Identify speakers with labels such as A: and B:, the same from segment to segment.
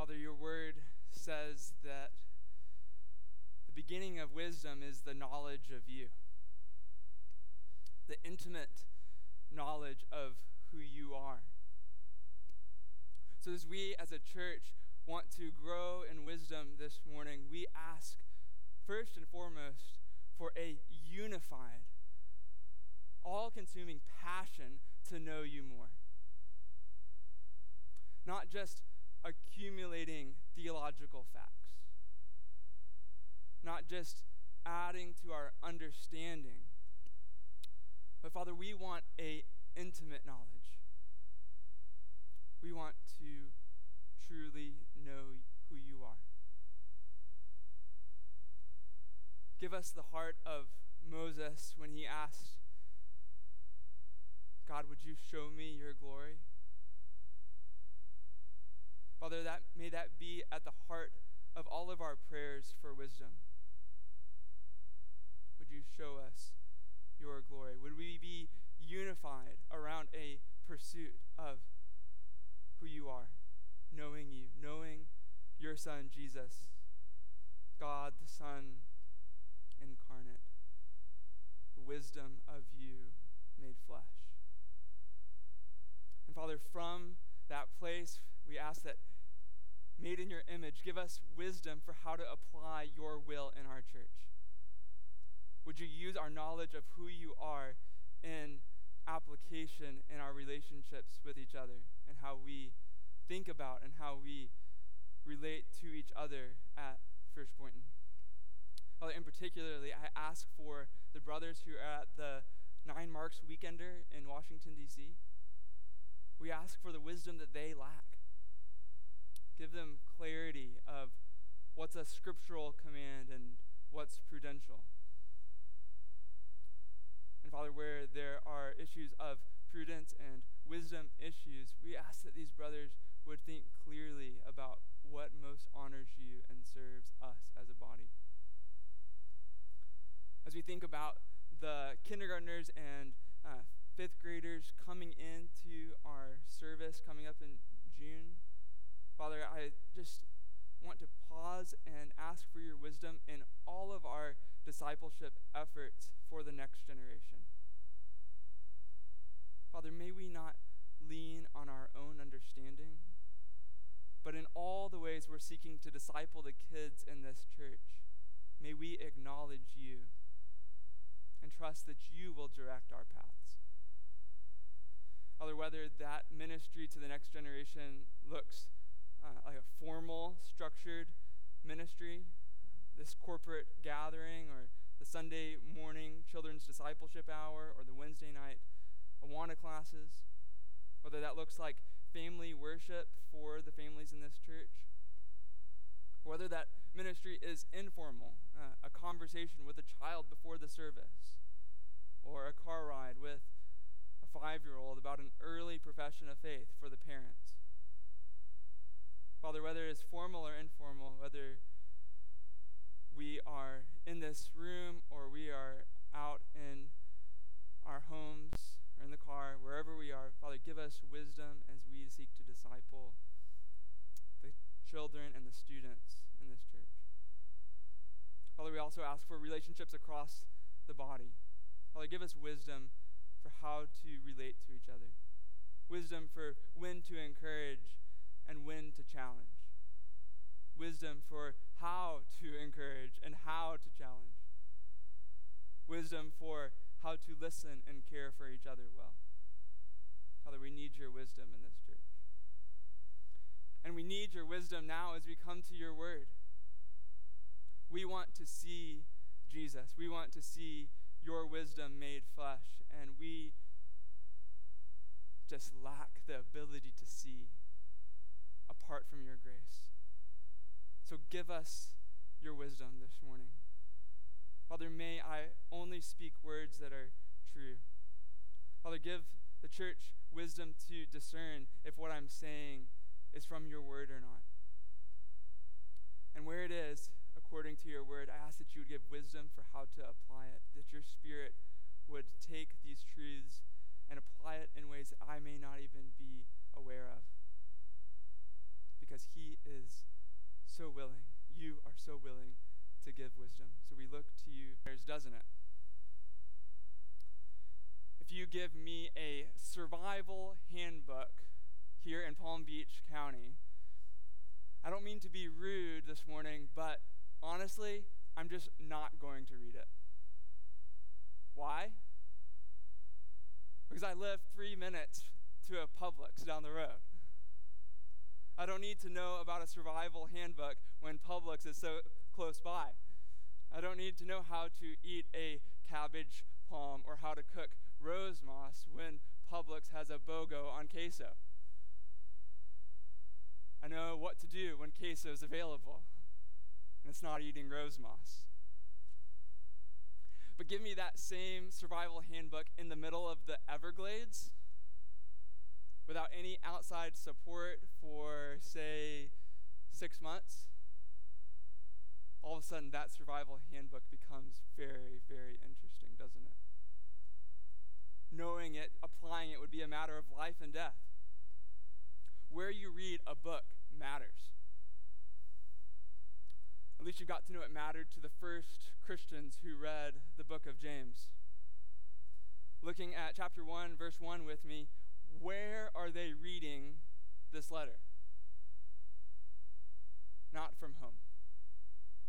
A: Father, your word says that the beginning of wisdom is the knowledge of you, the intimate knowledge of who you are. So, as we as a church want to grow in wisdom this morning, we ask first and foremost for a unified, all consuming passion to know you more. Not just accumulating theological facts, not just adding to our understanding, but Father, we want a intimate knowledge. We want to truly know who you are. Give us the heart of Moses when he asked, God, would you show me your glory? Father, that, may that be at the heart of all of our prayers for wisdom. Would you show us your glory? Would we be unified around a pursuit of who you are, knowing you, knowing your Son, Jesus, God the Son incarnate, the wisdom of you made flesh. And Father, from that place, ask that made in your image, give us wisdom for how to apply your will in our church. Would you use our knowledge of who you are in application in our relationships with each other and how we think about and how we relate to each other at First Boynton? Father, in particularly, I ask for the brothers who are at the Nine Marks Weekender in Washington, D.C. We ask for the wisdom that they lack. Give them clarity of what's a scriptural command and what's prudential. And Father, where there are issues of prudence and wisdom issues, we ask that these brothers would think clearly about what most honors you and serves us as a body. As we think about the kindergartners and uh, fifth graders coming into our service coming up in June, Father, I just want to pause and ask for your wisdom in all of our discipleship efforts for the next generation. Father, may we not lean on our own understanding, but in all the ways we're seeking to disciple the kids in this church, may we acknowledge you and trust that you will direct our paths. Father, whether that ministry to the next generation looks uh, like a formal, structured ministry, this corporate gathering, or the Sunday morning children's discipleship hour, or the Wednesday night Awana classes, whether that looks like family worship for the families in this church, whether that ministry is informal, uh, a conversation with a child before the service, or a car ride with a five year old about an early profession of faith for the parents. Father, whether it's formal or informal, whether we are in this room or we are out in our homes or in the car, wherever we are, Father, give us wisdom as we seek to disciple the children and the students in this church. Father, we also ask for relationships across the body. Father, give us wisdom for how to relate to each other, wisdom for when to encourage and when to challenge. Wisdom for how to encourage and how to challenge. Wisdom for how to listen and care for each other well. Father, we need your wisdom in this church. And we need your wisdom now as we come to your word. We want to see Jesus. We want to see your wisdom made flesh, and we just lack the ability to see apart from your grace. So give us your wisdom this morning. Father, may I only speak words that are true. Father, give the church wisdom to discern if what I'm saying is from your word or not. And where it is, according to your word, I ask that you would give wisdom for how to apply it, that your spirit would take these truths and apply it in ways that I may not even be aware of because He is so willing. You are so willing to give wisdom. So we look to you, doesn't it? If you give me a survival handbook here in Palm Beach County, I don't mean to be rude this morning, but honestly, I'm just not going to read it. Why? Because I live three minutes to a Publix down the road. I don't need to know about a survival handbook when Publix is so close by. I don't need to know how to eat a cabbage palm or how to cook rose moss when Publix has a BOGO on queso. I know what to do when queso is available and it's not eating rose moss. But give me that same survival handbook in the middle of the Everglades without any outside support for, say, six months. All of a sudden, that survival handbook becomes very, very interesting, doesn't it? Knowing it, applying it would be a matter of life and death. Where you read a book matters. At least you got to know it mattered to the first Christians who read the book of James. Looking at chapter 1, verse 1 with me, where are they reading this letter? Not from home.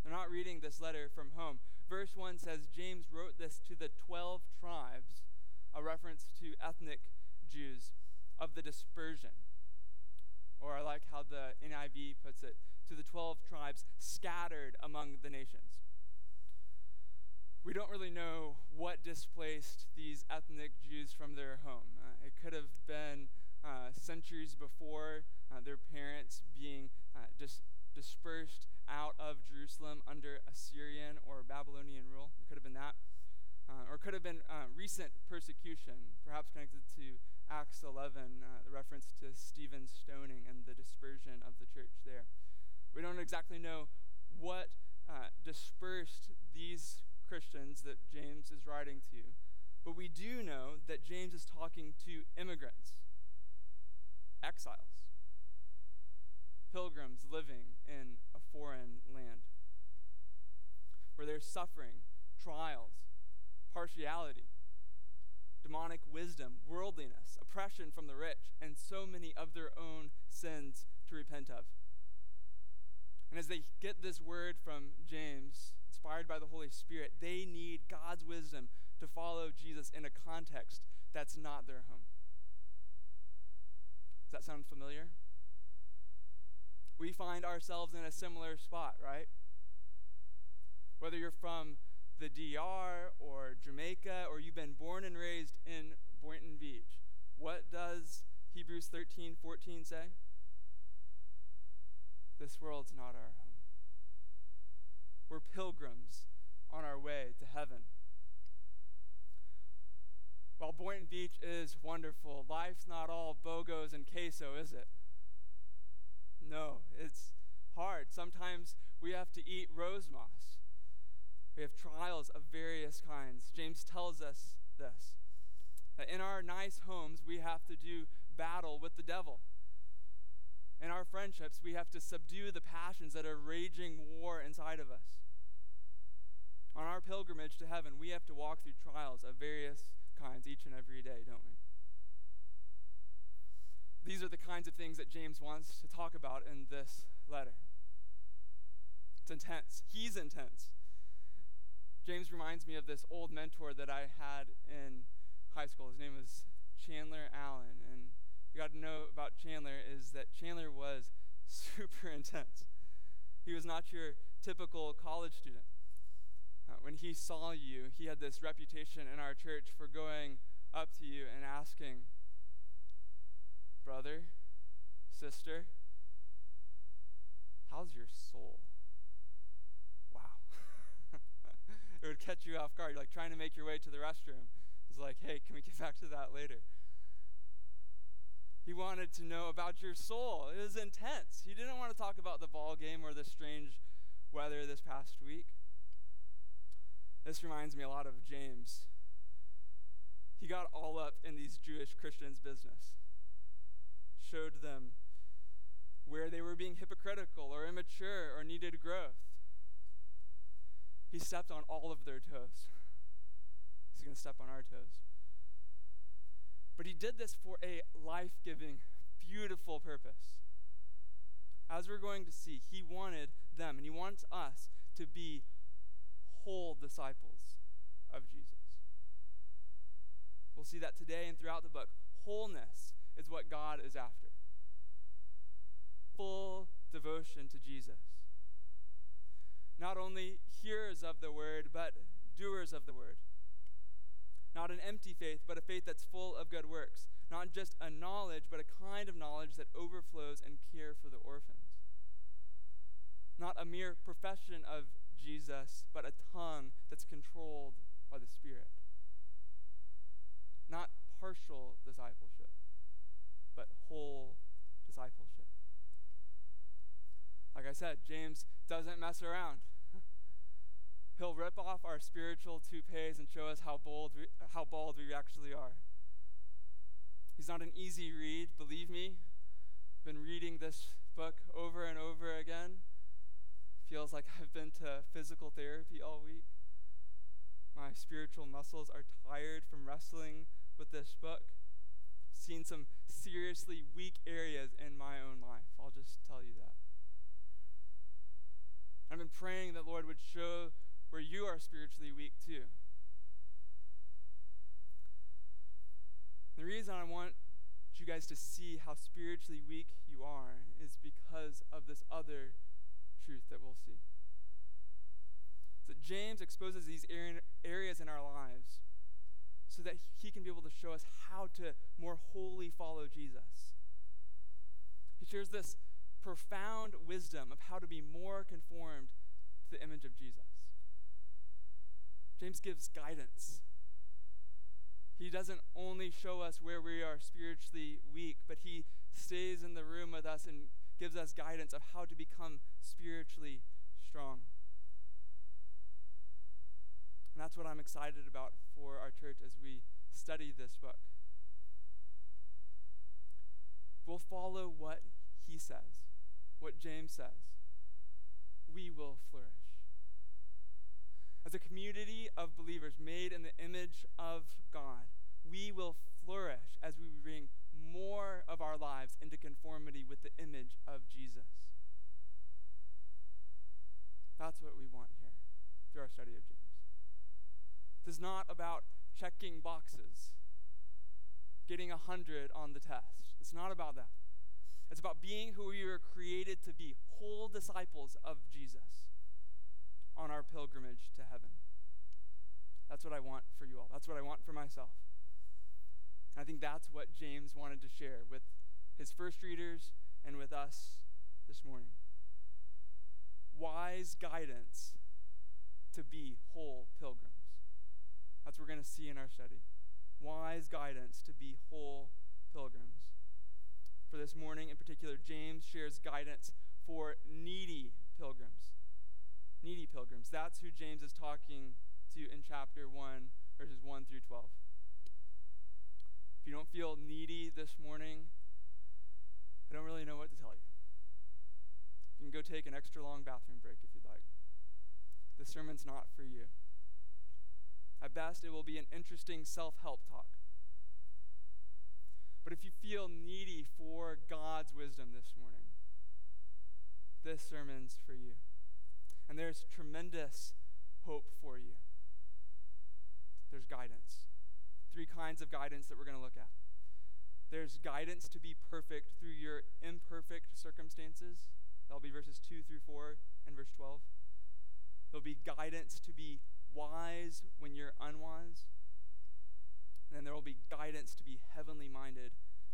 A: They're not reading this letter from home. Verse 1 says James wrote this to the 12 tribes, a reference to ethnic Jews of the dispersion. Or I like how the NIV puts it to the 12 tribes scattered among the nations. We don't really know what displaced these ethnic Jews from their home. It could have been uh, centuries before uh, their parents being uh, dis- dispersed out of Jerusalem under Assyrian or Babylonian rule. It could have been that. Uh, or it could have been uh, recent persecution, perhaps connected to Acts 11, uh, the reference to Stephen's stoning and the dispersion of the church there. We don't exactly know what dispersed these Christians that James is writing to, but we do know that James is talking to immigrants, exiles, pilgrims living in a foreign land, where there's suffering, trials, partiality demonic wisdom, worldliness, oppression from the rich, and so many of their own sins to repent of. And as they get this word from James, inspired by the Holy Spirit, they need God's wisdom to follow Jesus in a context that's not their home. Does that sound familiar? We find ourselves in a similar spot, right? Whether you're from the DR or Jamaica or you've been born and raised in Boynton Beach, what does Hebrews 13 14 say? This world's not our home. We're pilgrims on our way to heaven. While Boynton Beach is wonderful, life's not all bogos and queso, is it? No, it's hard. Sometimes we have to eat rose moss. We have trials of various kinds. James tells us this that in our nice homes, we have to do battle with the devil. In our friendships, we have to subdue the passions that are raging war inside of us. On our pilgrimage to heaven, we have to walk through trials of various kinds each and every day, don't we? These are the kinds of things that James wants to talk about in this letter. It's intense. He's intense. James reminds me of this old mentor that I had in high school. His name was Chandler Allen. And you got to know about Chandler is that Chandler was super intense. He was not your typical college student. Uh, when he saw you, he had this reputation in our church for going up to you and asking, Brother, sister, how's your soul? Wow. it would catch you off guard. You're like trying to make your way to the restroom. It's like, hey, can we get back to that later? He wanted to know about your soul. It was intense. He didn't want to talk about the ball game or the strange weather this past week. This reminds me a lot of James. He got all up in these Jewish Christians' business, showed them where they were being hypocritical or immature or needed growth. he stepped on all of their toes. He's going to step on our toes. But he did this for a life giving, beautiful purpose. As we're going to see, he wanted them and he wants us to be whole disciples of Jesus. We'll see that today and throughout the book. Wholeness is what God is after. Full devotion to Jesus. Not only hearers of the word, but doers of the word. Not an empty faith, but a faith that's full of good works. Not just a knowledge, but a kind of knowledge that overflows in care for the orphans. Not a mere profession of Jesus, but a tongue that's controlled by the Spirit. Not partial discipleship, but whole discipleship. Like I said, James doesn't mess around. He'll rip off our spiritual toupees and show us how bold we, how bald we actually are. He's not an easy read, believe me. I've been reading this book over and over again. Feels like I've been to physical therapy all week. My spiritual muscles are tired from wrestling with this book. Seen some seriously weak areas in my own life. I'll just tell you that. I've been praying that Lord would show where you are spiritually weak too. The reason I want you guys to see how spiritually weak you are is because of this other truth that we'll see. So James exposes these areas in our lives so that he can be able to show us how to more wholly follow Jesus. He shares this profound wisdom of how to be more conformed to the image of Jesus. James gives guidance. He doesn't only show us where we are spiritually weak, but he stays in the room with us and gives us guidance of how to become spiritually strong. And that's what I'm excited about for our church as we study this book. We'll follow what he says, what James says. We will flourish. As a community of believers made in the image of God, we will flourish as we bring more of our lives into conformity with the image of Jesus. That's what we want here through our study of James. This is not about checking boxes, getting a hundred on the test. It's not about that. It's about being who we were created to be, whole disciples of Jesus on our pilgrimage to heaven. That's what I want for you all. That's what I want for myself. I think that's what James wanted to share with his first readers and with us this morning. Wise guidance to be whole pilgrims. That's what we're going to see in our study. Wise guidance to be whole pilgrims. For this morning in particular, James shares guidance for needy pilgrims needy pilgrims. That's who James is talking to in chapter 1, verses 1 through 12. If you don't feel needy this morning, I don't really know what to tell you. You can go take an extra long bathroom break if you'd like. The sermon's not for you. At best, it will be an interesting self help talk. But if you feel needy for God's wisdom this morning, this sermon's for you. And there's tremendous hope for you. There's guidance. Three kinds of guidance that we're going to look at. There's guidance to be perfect through your imperfect circumstances. That'll be verses 2 through 4 and verse 12. There'll be guidance to be wise when you're unwise. And then there will be guidance to be heavenly minded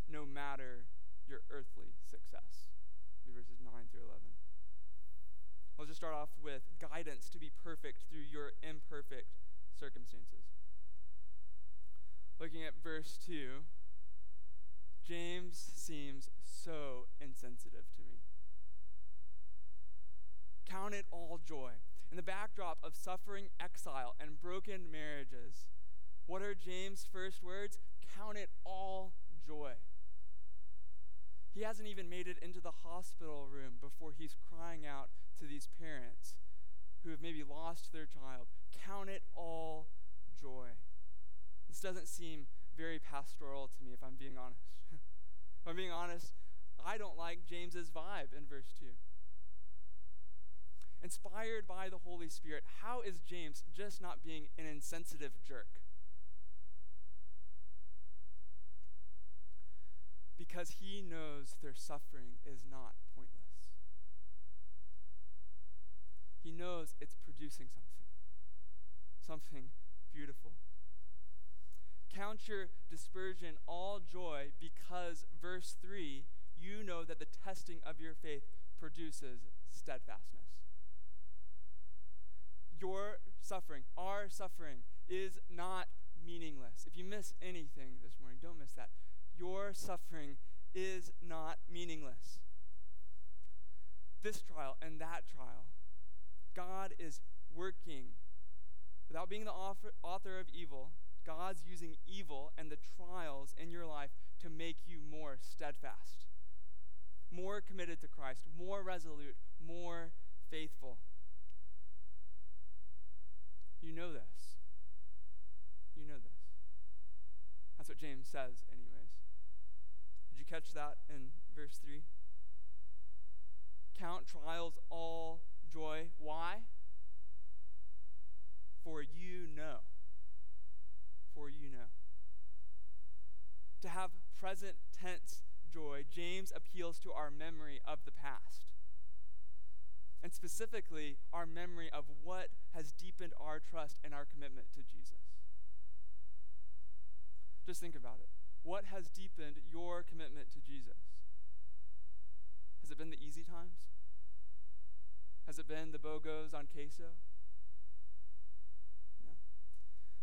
A: no matter your earthly success. Be verses 9 through 11. I'll just start off with guidance to be perfect through your imperfect circumstances. Looking at verse 2, James seems so insensitive to me. Count it all joy. In the backdrop of suffering, exile, and broken marriages, what are James' first words? Count it all joy. He hasn't even made it into the hospital room before he's crying out to these parents who have maybe lost their child, count it all joy. This doesn't seem very pastoral to me, if I'm being honest. if I'm being honest, I don't like James's vibe in verse 2. Inspired by the Holy Spirit, how is James just not being an insensitive jerk? Because he knows their suffering is not pointless. He knows it's producing something, something beautiful. Count your dispersion all joy because, verse 3, you know that the testing of your faith produces steadfastness. Your suffering, our suffering, is not meaningless. If you miss anything this morning, don't miss that. Your suffering is not meaningless. This trial and that trial, God is working without being the author, author of evil God's using evil and the trials in your life to make you more steadfast, more committed to Christ, more resolute, more faithful. You know this. You know this. That's what James says, anyways. Did you catch that in verse 3? Count trials all joy. Why? For you know for you know. To have present tense joy, James appeals to our memory of the past. And specifically, our memory of what has deepened our trust and our commitment to Jesus. Just think about it. What has deepened your commitment to Jesus? Has it been the easy times? Has it been the BOGOs on queso?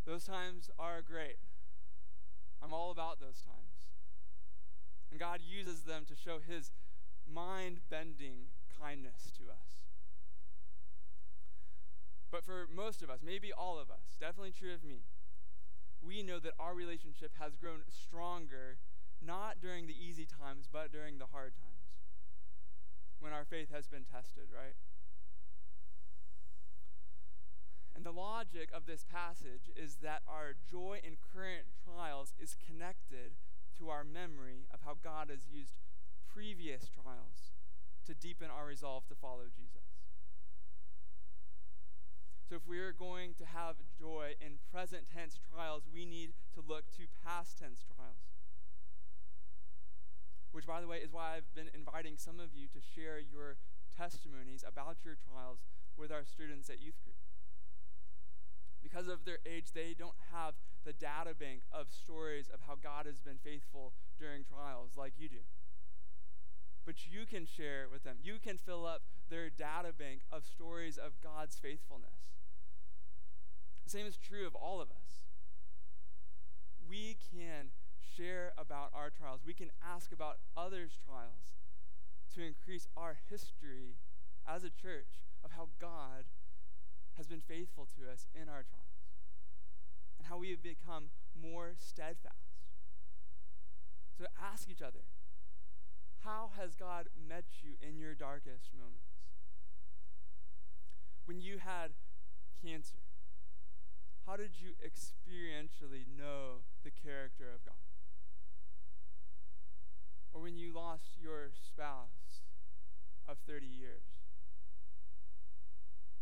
A: Those times are great. I'm all about those times. And God uses them to show his mind bending kindness to us. But for most of us, maybe all of us, definitely true of me, we know that our relationship has grown stronger not during the easy times, but during the hard times when our faith has been tested, right? And the logic of this passage is that our joy in current trials is connected to our memory of how God has used previous trials to deepen our resolve to follow Jesus. So, if we are going to have joy in present tense trials, we need to look to past tense trials. Which, by the way, is why I've been inviting some of you to share your testimonies about your trials with our students at youth group because of their age, they don't have the data bank of stories of how God has been faithful during trials like you do. But you can share it with them. You can fill up their data bank of stories of God's faithfulness. The same is true of all of us. We can share about our trials. We can ask about others' trials to increase our history as a church of how God has been faithful to us in our trials and how we have become more steadfast. So ask each other how has God met you in your darkest moments? When you had cancer, how did you experientially know the character of God? Or when you lost your spouse of 30 years,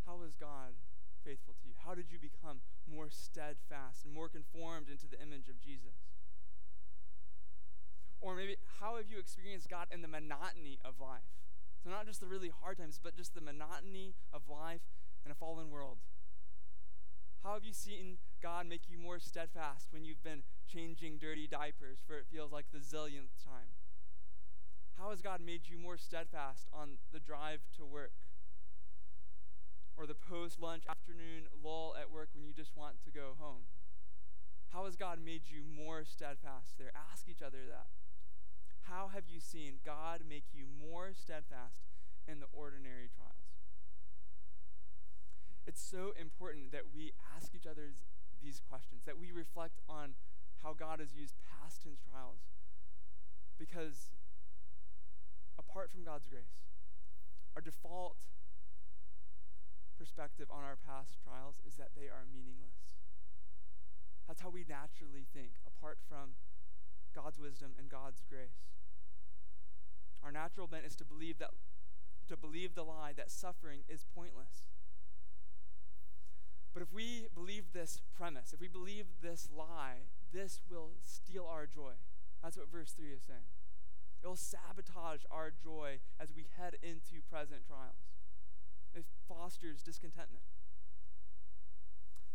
A: how was God faithful to you? How did you become more steadfast and more conformed into the image of Jesus? Or maybe, how have you experienced God in the monotony of life? So, not just the really hard times, but just the monotony of life in a fallen world. How have you seen God make you more steadfast when you've been changing dirty diapers for it feels like the zillionth time? How has God made you more steadfast on the drive to work? Or the post lunch afternoon lull at work when you just want to go home? How has God made you more steadfast there? Ask each other that. How have you seen God make you more steadfast in the ordinary trials? It's so important that we ask each other these questions, that we reflect on how God has used past tense trials. Because apart from God's grace, our default perspective on our past trials is that they are meaningless. That's how we naturally think, apart from God's wisdom and God's grace. Our natural bent is to believe that to believe the lie that suffering is pointless. But if we believe this premise, if we believe this lie, this will steal our joy. That's what verse 3 is saying. It will sabotage our joy as we head into present trials. It fosters discontentment.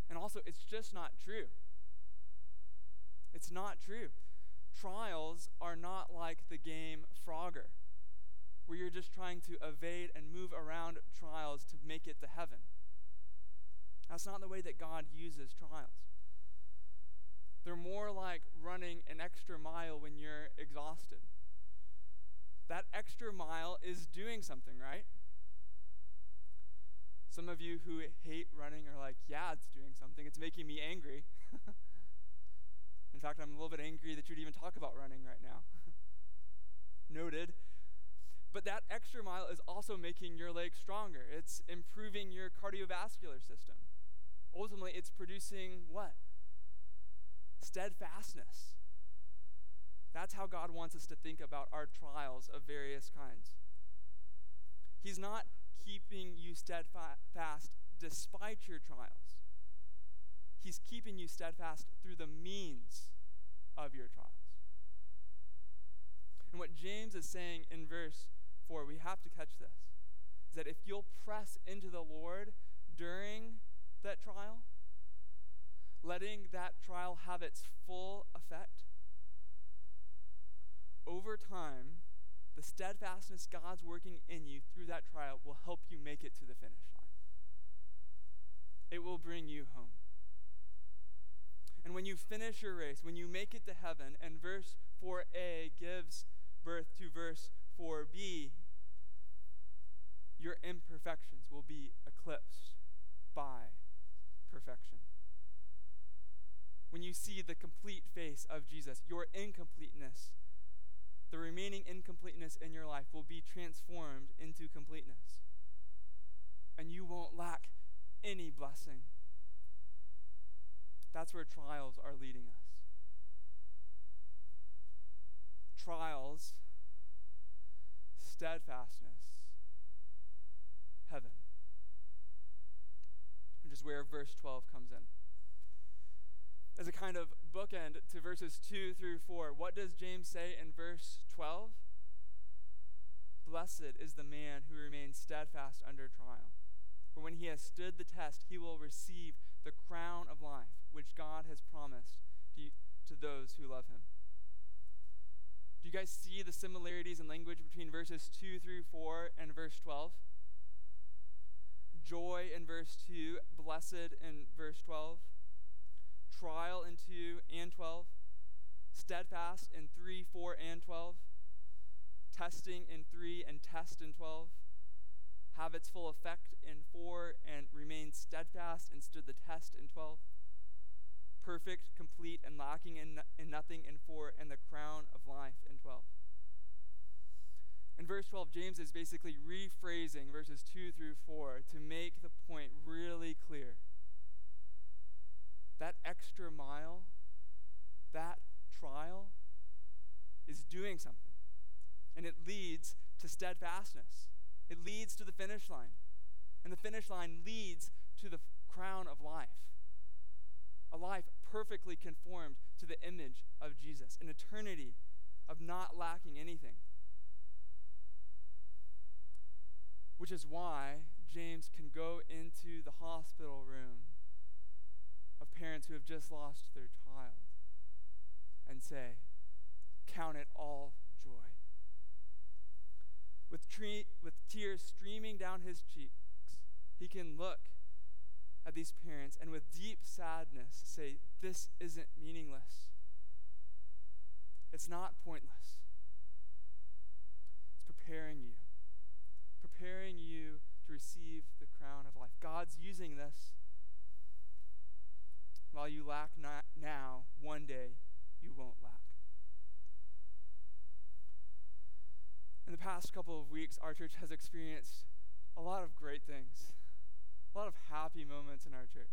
A: And also, it's just not true. It's not true. Trials are not like the game Frogger, where you're just trying to evade and move around trials to make it to heaven. That's not the way that God uses trials. They're more like running an extra mile when you're exhausted. That extra mile is doing something, right? Some of you who hate running are like, yeah, it's doing something. It's making me angry. In fact, I'm a little bit angry that you'd even talk about running right now. Noted. But that extra mile is also making your legs stronger. It's improving your cardiovascular system. Ultimately, it's producing what? Steadfastness. That's how God wants us to think about our trials of various kinds. He's not keeping you steadfast despite your trials. He's keeping you steadfast through the means of your trials. And what James is saying in verse 4, we have to catch this, is that if you'll press into the Lord during that trial, letting that trial have its full effect, over time, the steadfastness God's working in you through that trial will help you make it to the finish line. It will bring you home. And when you finish your race, when you make it to heaven, and verse 4a gives birth to verse 4b, your imperfections will be eclipsed by perfection. When you see the complete face of Jesus, your incompleteness, the remaining incompleteness in your life will be transformed into completeness. And you won't lack any blessing. That's where trials are leading us. Trials, steadfastness, heaven. Which is where verse 12 comes in. As a kind of bookend to verses 2 through 4, what does James say in verse 12? Blessed is the man who remains steadfast under trial. For when he has stood the test, he will receive the crown of life which God has promised to, to those who love him. Do you guys see the similarities in language between verses 2 through 4 and verse 12? Joy in verse 2, blessed in verse 12, trial in 2 and 12, steadfast in 3, 4, and 12, testing in 3 and test in 12, have its full effect in 4 and remain steadfast and stood the test in 12 perfect, complete, and lacking in, in nothing in 4, and the crown of life in 12. In verse 12, James is basically rephrasing verses 2 through 4 to make the point really clear. That extra mile, that trial, is doing something. And it leads to steadfastness, it leads to the finish line. And the finish line leads to the crown of life a life perfectly conformed to the image of Jesus, an eternity of not lacking anything. Which is why James can go into the hospital room parents who have just lost their child and say, Count it all joy. With, tre- with tears streaming down his cheeks, he can look at these parents and with deep sadness say, This isn't meaningless. It's not pointless. It's preparing you, preparing you to receive the crown of life. God's using this. While you lack not now, one day you won't lack. In the past couple of weeks, our church has experienced a lot of great things a lot of happy moments in our church.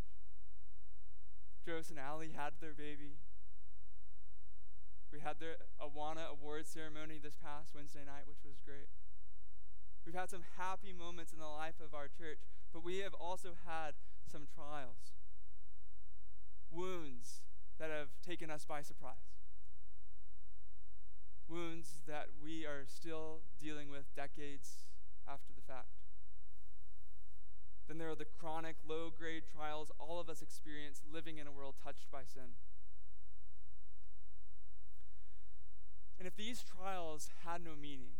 A: Jose and Allie had their baby. We had the Awana Award ceremony this past Wednesday night, which was great. We've had some happy moments in the life of our church, but we have also had some trials, wounds that have taken us by surprise, wounds that we are still dealing with decades after the fact. Then there are the chronic, low grade trials all of us experience living in a world touched by sin. And if these trials had no meaning,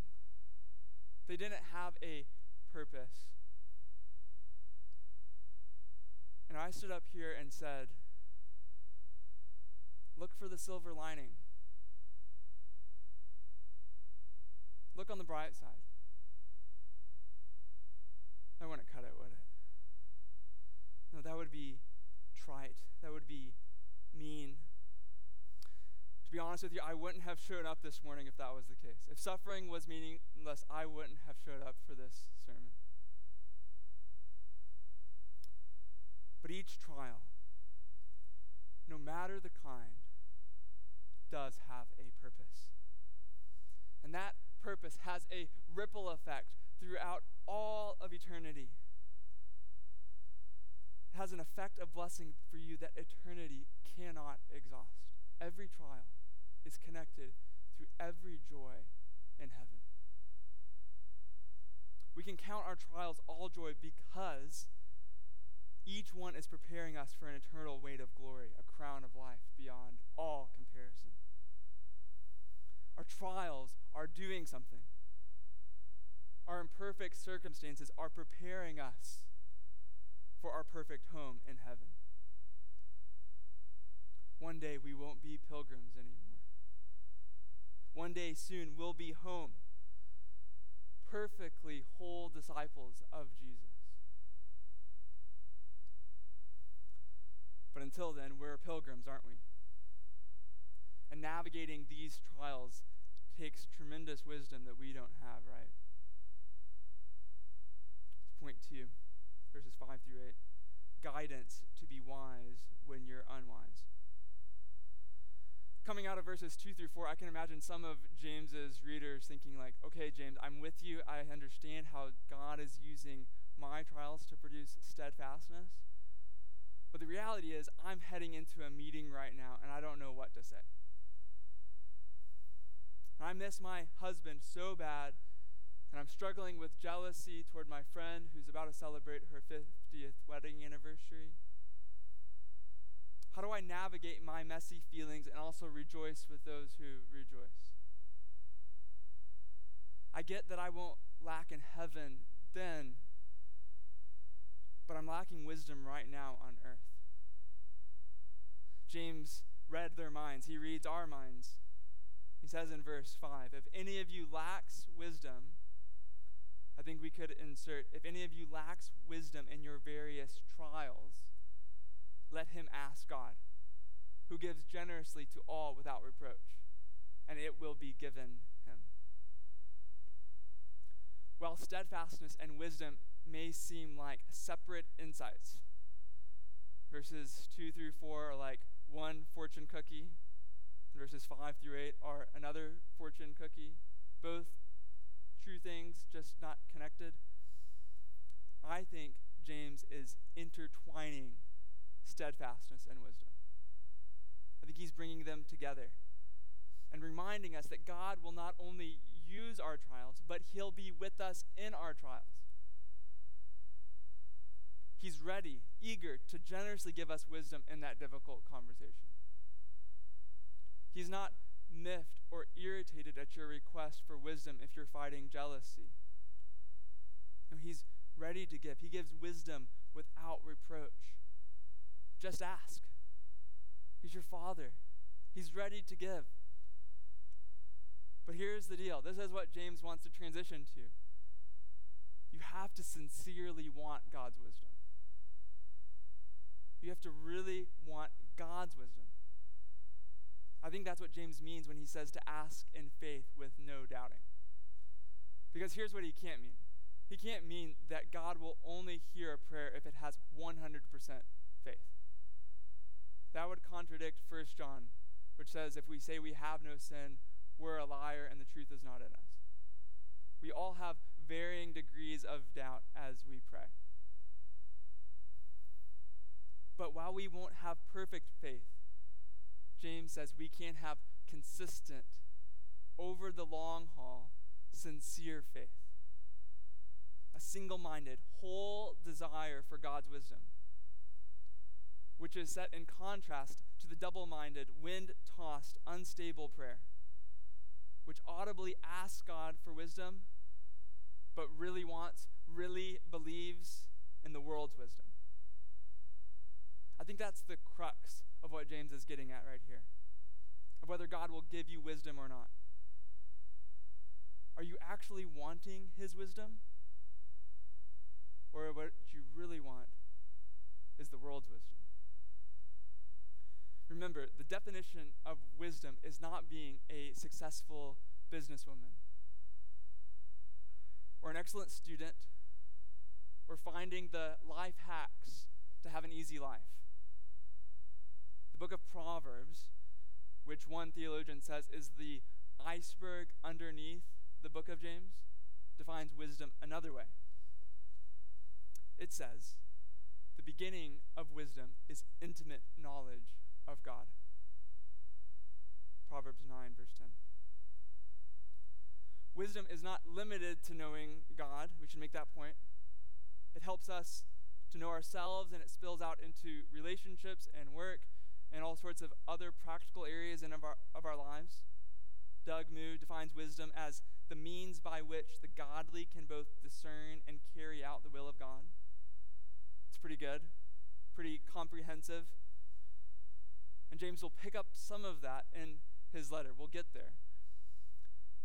A: they didn't have a purpose, and I stood up here and said, Look for the silver lining. Look on the bright side. I wouldn't cut it, would it? No, that would be trite. That would be mean. To be honest with you, I wouldn't have showed up this morning if that was the case. If suffering was meaningless, I wouldn't have showed up for this sermon. But each trial, no matter the kind, does have a purpose. And that purpose has a ripple effect throughout all of eternity It has an effect of blessing for you that eternity cannot exhaust. Every trial is connected through every joy in heaven. We can count our trials all joy because each one is preparing us for an eternal weight of glory, a crown of life beyond all comparison. Our trials are doing something. Our imperfect circumstances are preparing us for our perfect home in heaven. One day we won't be pilgrims anymore. One day soon we'll be home, perfectly whole disciples of Jesus. But until then, we're pilgrims, aren't we? And navigating these trials takes tremendous wisdom that we don't have, right? Point two verses 5 through 8. Guidance to be wise when you're unwise. Coming out of verses 2 through 4, I can imagine some of James's readers thinking like, "Okay, James, I'm with you. I understand how God is using my trials to produce steadfastness." But the reality is, I'm heading into a meeting right now and I don't know what to say. I miss my husband so bad and I'm struggling with jealousy toward my friend who's about to celebrate her 50th wedding anniversary. How do I navigate my messy feelings and also rejoice with those who rejoice? I get that I won't lack in heaven then, but I'm lacking wisdom right now on earth. James read their minds, he reads our minds. He says in verse 5 If any of you lacks wisdom, I think we could insert if any of you lacks wisdom in your various trials, let him ask God, who gives generously to all without reproach, and it will be given him. While steadfastness and wisdom may seem like separate insights, verses 2 through 4 are like one fortune cookie, verses 5 through 8 are another fortune cookie, both true things, just not connected. I think James is intertwining steadfastness and wisdom. I think he's bringing them together and reminding us that God will not only use our trials, but he'll be with us in our trials. He's ready, eager to generously give us wisdom in that difficult conversation. He's not miffed or irritated at your request for wisdom if you're fighting jealousy. No, he's ready to give. He gives wisdom without reproach. Just ask. He's your father. He's ready to give. But here's the deal this is what James wants to transition to. You have to sincerely want God's wisdom. You have to really want God's wisdom. I think that's what James means when he says to ask in faith with no doubting. Because here's what he can't mean he can't mean that God will only hear a prayer if it has 100% faith. That would contradict 1 John, which says if we say we have no sin, we're a liar and the truth is not in us. We all have varying degrees of doubt as we pray. But while we won't have perfect faith, James says we can't have consistent, over the long haul, sincere faith. A single minded, whole desire for God's wisdom, which is set in contrast to the double minded, wind tossed, unstable prayer, which audibly asks God for wisdom, but really wants, really believes in the world's wisdom. I think that's the crux of what James is getting at right here of whether God will give you wisdom or not. Are you actually wanting his wisdom? Or what you really want is the world's wisdom? Remember, the definition of wisdom is not being a successful businesswoman or an excellent student or finding the life hacks to have an easy life. Book of Proverbs, which one theologian says is the iceberg underneath the book of James, defines wisdom another way. It says, the beginning of wisdom is intimate knowledge of God. Proverbs 9, verse 10. Wisdom is not limited to knowing God. We should make that point. It helps us to know ourselves and it spills out into relationships and work and all sorts of other practical areas in of our, of our lives. Doug Moo defines wisdom as the means by which the godly can both discern and carry out the will of God. It's pretty good, pretty comprehensive. And James will pick up some of that in his letter. We'll get there.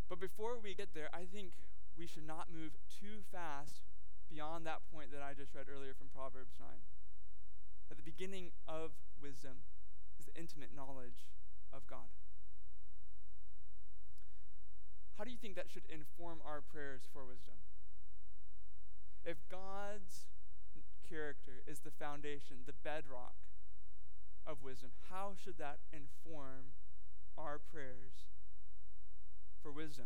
A: But before we get there, I think we should not move too fast beyond that point that I just read earlier from Proverbs 9. At the beginning of wisdom intimate knowledge of God. How do you think that should inform our prayers for wisdom? If God's character is the foundation, the bedrock of wisdom, how should that inform our prayers for wisdom?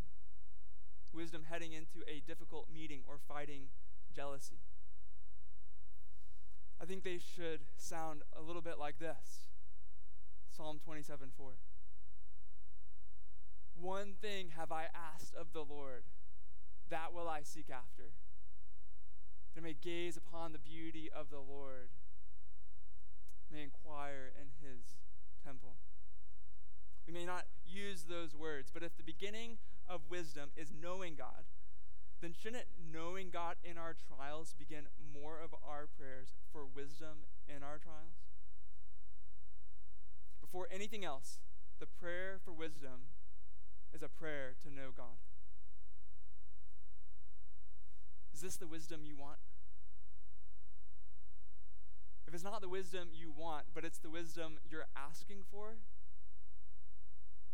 A: Wisdom heading into a difficult meeting or fighting jealousy. I think they should sound a little bit like this Psalm 27 4. One thing have I asked of the Lord, that will I seek after. That I may gaze upon the beauty of the Lord, may inquire in his temple. We may not use those words, but if the beginning of wisdom is knowing God, then shouldn't knowing God in our trials begin more of our prayers for wisdom in our trials? Before anything else, the prayer for wisdom is a prayer to know God. Is this the wisdom you want? If it's not the wisdom you want, but it's the wisdom you're asking for,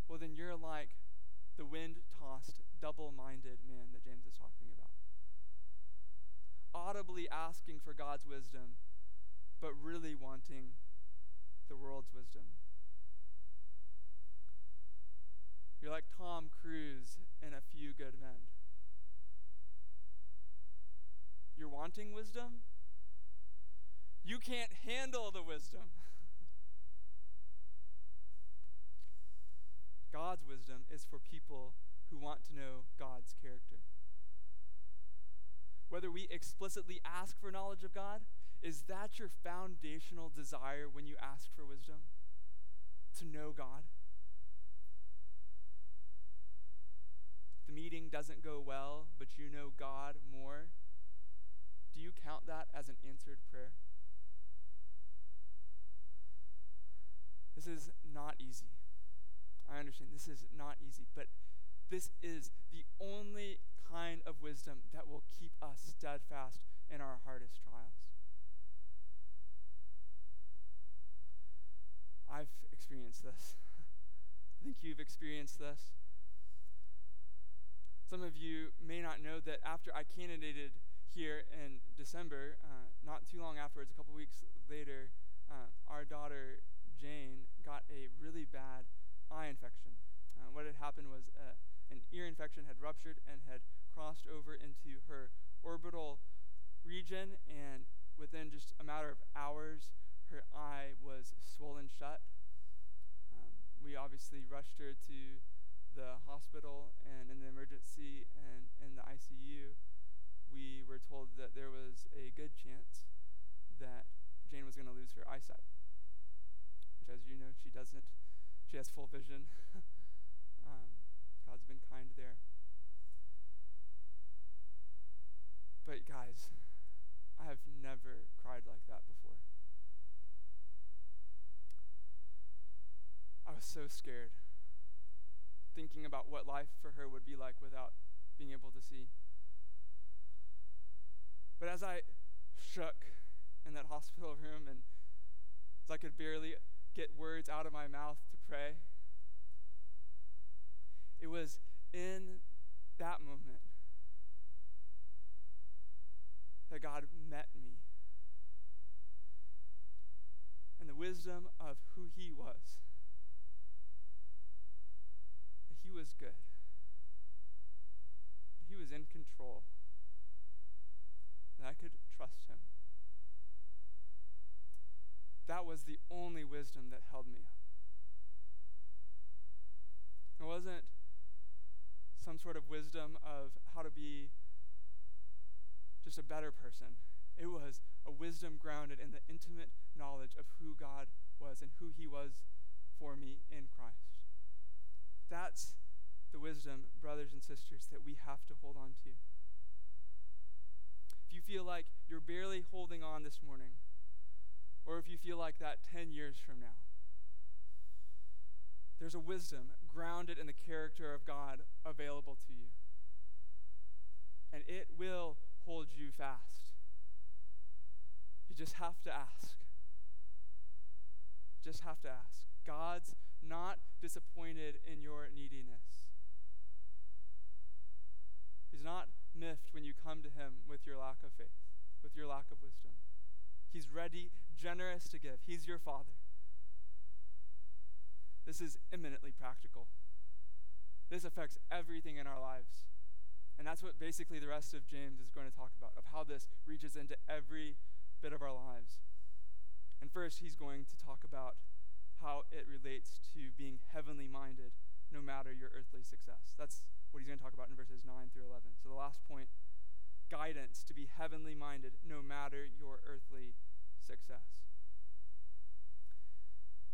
A: well, then you're like the wind tossed, double minded man that James is talking about. Audibly asking for God's wisdom, but really wanting the world's wisdom. You're like Tom Cruise in A Few Good Men. You're wanting wisdom? You can't handle the wisdom. God's wisdom is for people who want to know God's character. Whether we explicitly ask for knowledge of God, is that your foundational desire when you ask for wisdom? To know God? The meeting doesn't go well, but you know God more, do you count that as an answered prayer? This is not easy. I understand this is not easy, but this is the only kind of wisdom that will keep us steadfast in our hardest trials. I've experienced this. I think you've experienced this. Some of you may not know that after I candidated here in December, uh, not too long afterwards, a couple weeks later, uh, our daughter Jane got a really bad eye infection. Uh, what had happened was uh, an ear infection had ruptured and had crossed over into her orbital region, and within just a matter of hours, her eye was swollen shut. Um, we obviously rushed her to the hospital and in the emergency and in the ICU. We were told that there was a good chance that Jane was going to lose her eyesight, which, as you know, she doesn't. She has full vision. um, God's been kind there. But, guys, I have never cried like that before. I was so scared, thinking about what life for her would be like without being able to see. But as I shook in that hospital room and as I could barely get words out of my mouth to pray, it was in that moment that God met me. And the wisdom of who He was, that He was good, He was in control, I could trust Him. That was the only wisdom that held me up. It wasn't some sort of wisdom of how to be just a better person. It was a wisdom grounded in the intimate knowledge of who God was and who He was for me in Christ. That's the wisdom, brothers and sisters, that we have to hold on to. If you feel like you're barely holding on this morning, or if you feel like that 10 years from now, there's a wisdom grounded in the character of God available to you. And it will hold you fast. You just have to ask. Just have to ask. God's not disappointed in your neediness. He's not miffed when you come to him with your lack of faith, with your lack of wisdom. He's ready, generous to give. He's your father. This is eminently practical. This affects everything in our lives. And that's what basically the rest of James is going to talk about, of how this reaches into every bit of our lives. And first, he's going to talk about how it relates to being heavenly minded no matter your earthly success. That's what he's going to talk about in verses 9 through 11. So the last point guidance to be heavenly minded no matter your earthly success.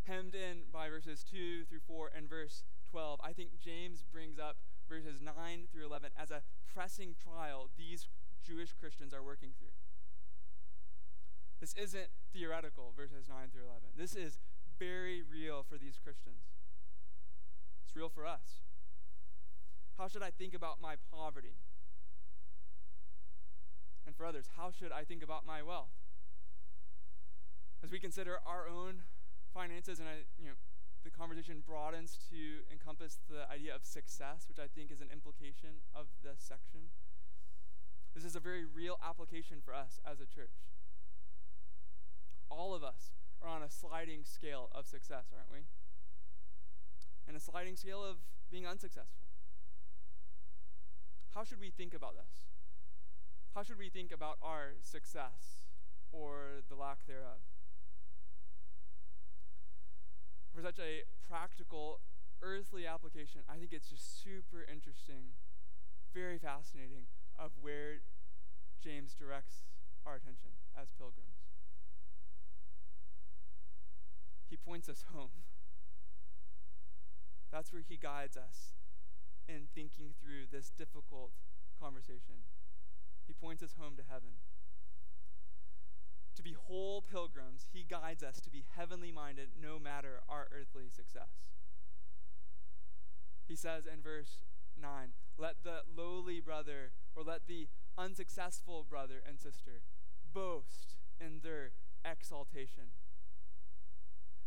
A: Hemmed in by verses 2 through 4 and verse 12, I think James brings up verses 9 through 11 as a pressing trial these Jewish Christians are working through. This isn't theoretical, verses 9 through 11. This is very real for these Christians. It's real for us. How should I think about my poverty? And for others, how should I think about my wealth? As we consider our own finances, and I, you know, the conversation broadens to encompass the idea of success, which I think is an implication of this section. This is a very real application for us as a church. All of us are on a sliding scale of success, aren't we? And a sliding scale of being unsuccessful. How should we think about this? How should we think about our success or the lack thereof? For such a practical, earthly application, I think it's just super interesting, very fascinating, of where James directs our attention as pilgrims. He points us home. That's where he guides us in thinking through this difficult conversation. He points us home to heaven. To be whole pilgrims, he guides us to be heavenly minded no matter our earthly success. He says in verse 9, let the lowly brother or let the unsuccessful brother and sister boast in their exaltation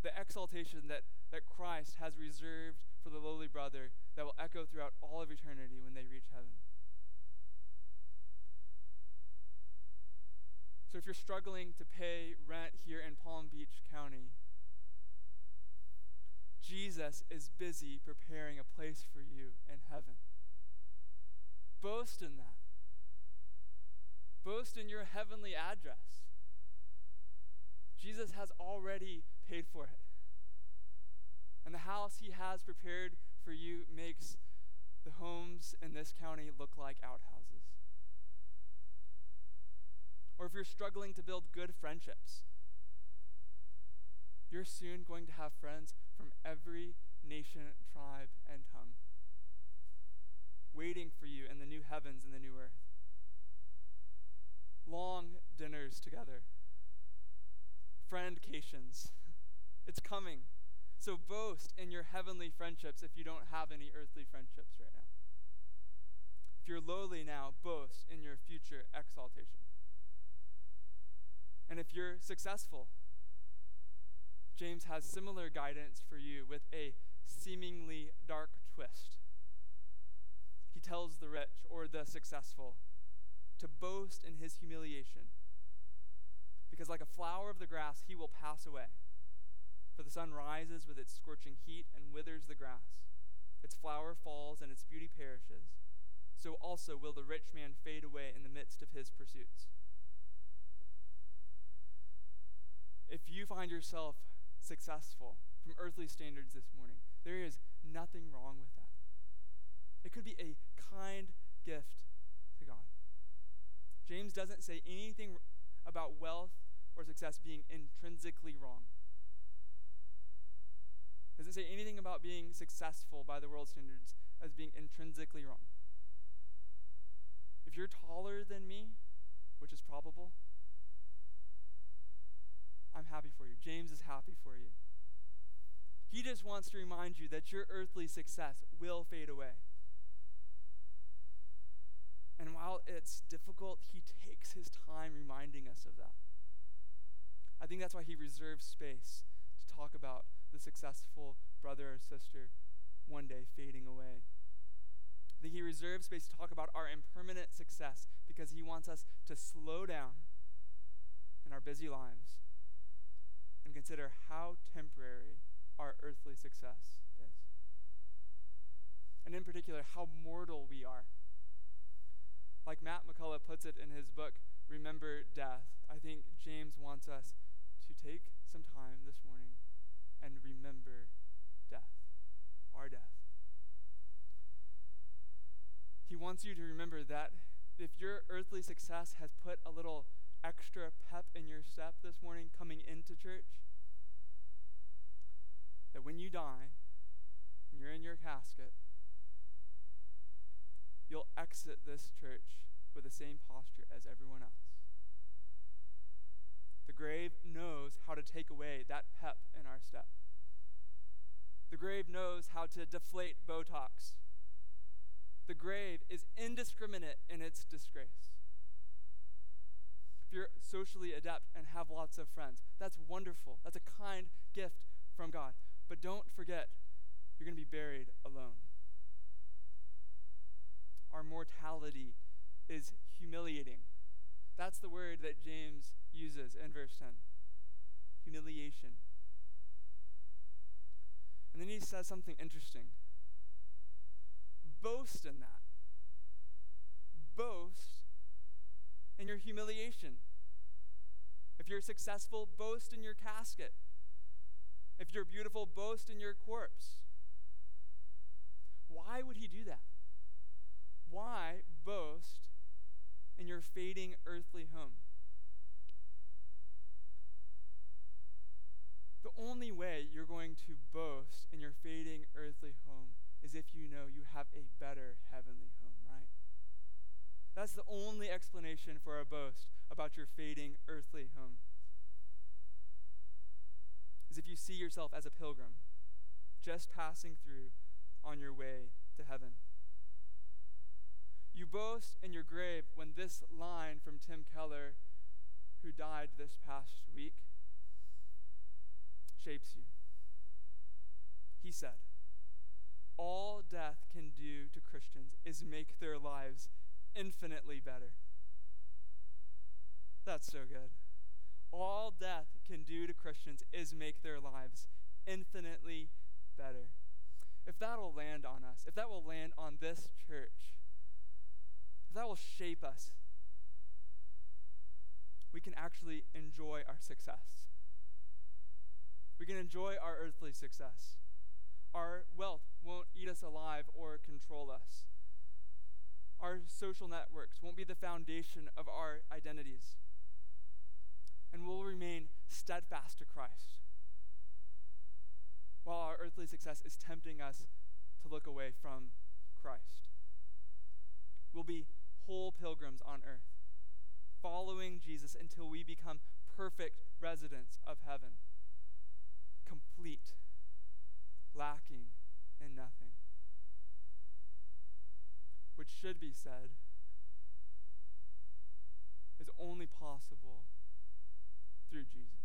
A: the exaltation that, that Christ has reserved for the lowly brother that will echo throughout all of eternity when they reach heaven. So if you're struggling to pay rent here in Palm Beach County, Jesus is busy preparing a place for you in heaven. Boast in that. Boast in your heavenly address. Jesus has already paid for it. And the house he has prepared for you makes the homes in this county look like outhouses. Or if you're struggling to build good friendships, you're soon going to have friends from every nation, tribe, and tongue waiting for you in the new heavens and the new earth. Long dinners together, friendcations. It's coming. So boast in your heavenly friendships if you don't have any earthly friendships right now. If you're lowly now, boast in your future exaltation. And if you're successful, James has similar guidance for you with a seemingly dark twist. He tells the rich or the successful to boast in his humiliation, because like a flower of the grass, he will pass away. For the sun rises with its scorching heat and withers the grass. Its flower falls and its beauty perishes. So also will the rich man fade away in the midst of his pursuits. If you find yourself successful from earthly standards this morning, there is nothing wrong with that. It could be a kind gift to God. James doesn't say anything about wealth or success being intrinsically wrong. Doesn't say anything about being successful by the world standards as being intrinsically wrong. If you're taller than me, which is probable, I'm happy for you. James is happy for you. He just wants to remind you that your earthly success will fade away. And while it's difficult, he takes his time reminding us of that. I think that's why he reserves space to talk about the successful brother or sister one day fading away. Think he reserves space to talk about our impermanent success because he wants us to slow down in our busy lives and consider how temporary our earthly success is. And in particular, how mortal we are. Like Matt McCullough puts it in his book, Remember Death, I think James wants us to take some time this morning and remember death, our death. He wants you to remember that if your earthly success has put a little extra pep in your step this morning coming into church, that when you die and you're in your casket, you'll exit this church with the same posture as everyone else. The grave knows how to take away that pep in our step. The grave knows how to deflate Botox. The grave is indiscriminate in its disgrace. If you're socially adept and have lots of friends, that's wonderful. That's a kind gift from God. But don't forget, you're going to be buried alone. Our mortality is humiliating. That's the word that James uses in verse 10 humiliation. And then he says something interesting boast in that. Boast in your humiliation. If you're successful, boast in your casket. If you're beautiful, boast in your corpse. Why would he do that? Why boast in your fading earthly home. The only way you're going to boast in your fading earthly home is if you know you have a better heavenly home, right? That's the only explanation for a boast about your fading earthly home. Is if you see yourself as a pilgrim, just passing through on your way to heaven. You boast in your grave when this line from Tim Keller, who died this past week, shapes you. He said, All death can do to Christians is make their lives infinitely better. That's so good. All death can do to Christians is make their lives infinitely better. If that will land on us, if that will land on this church, if that will shape us, we can actually enjoy our success. We can enjoy our earthly success. Our wealth won't eat us alive or control us. Our social networks won't be the foundation of our identities. And we'll remain steadfast to Christ. While our earthly success is tempting us to look away from Christ. We'll be whole pilgrims on earth, following Jesus until we become perfect residents of heaven, complete, lacking in nothing. Which should be said is only possible through Jesus.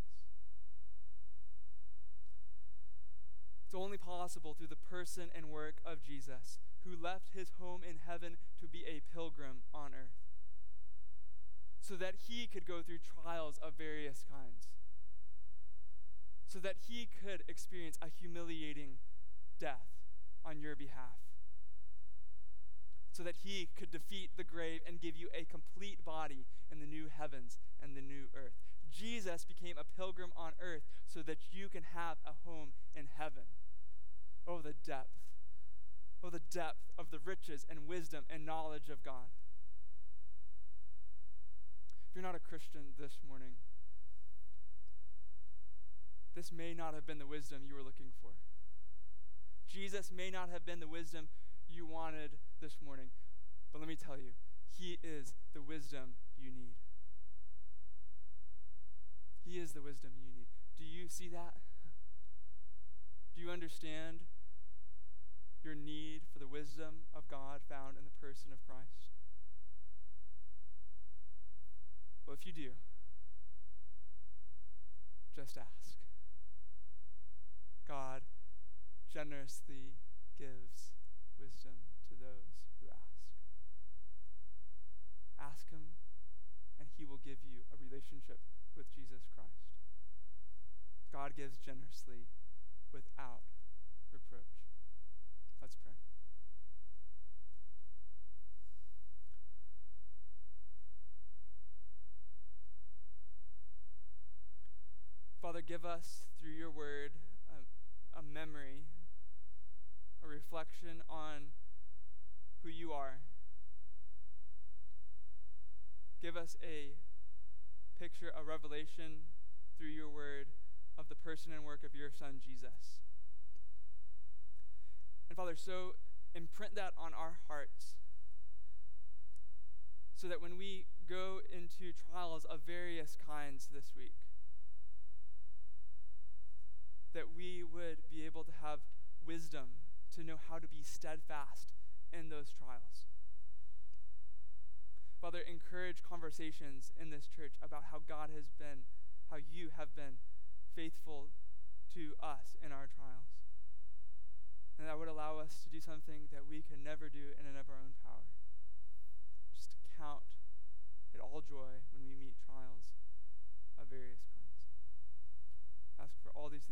A: It's only possible through the person and work of Jesus, who left his home in heaven to be a pilgrim on earth, so that he could go through trials of various kinds, so that he could experience a humiliating death on your behalf, so that he could defeat the grave and give you a complete body in the new heavens and the new earth. Jesus became a pilgrim on earth so that you can have a home in heaven. Oh, the depth. Oh, the depth of the riches and wisdom and knowledge of God. If you're not a Christian this morning, this may not have been the wisdom you were looking for. Jesus may not have been the wisdom you wanted this morning, but let me tell you, He is the wisdom you need. He is the wisdom you need. Do you see that? Do you understand your need for the wisdom of God found in the person of Christ? Well, if you do, just ask. God generously gives wisdom to those who ask. Ask Him, and He will give you a relationship with Jesus Christ. God gives generously without reproach. Let's pray. Father, give us through your word a, memory, a reflection on who you are. Give us a picture, a revelation through your word of the person and work of your son, Jesus. And Father, so imprint that on our hearts so that when we go into trials of various kinds this week, that we would be able to have wisdom to know how to be steadfast in those trials. Father, encourage conversations in this church about how God has been, how you have been faithful to us in our trials. And that would allow us to do something that we can never do in and of our own power. Just to count it all joy when we meet trials of various kinds. Ask for all these things.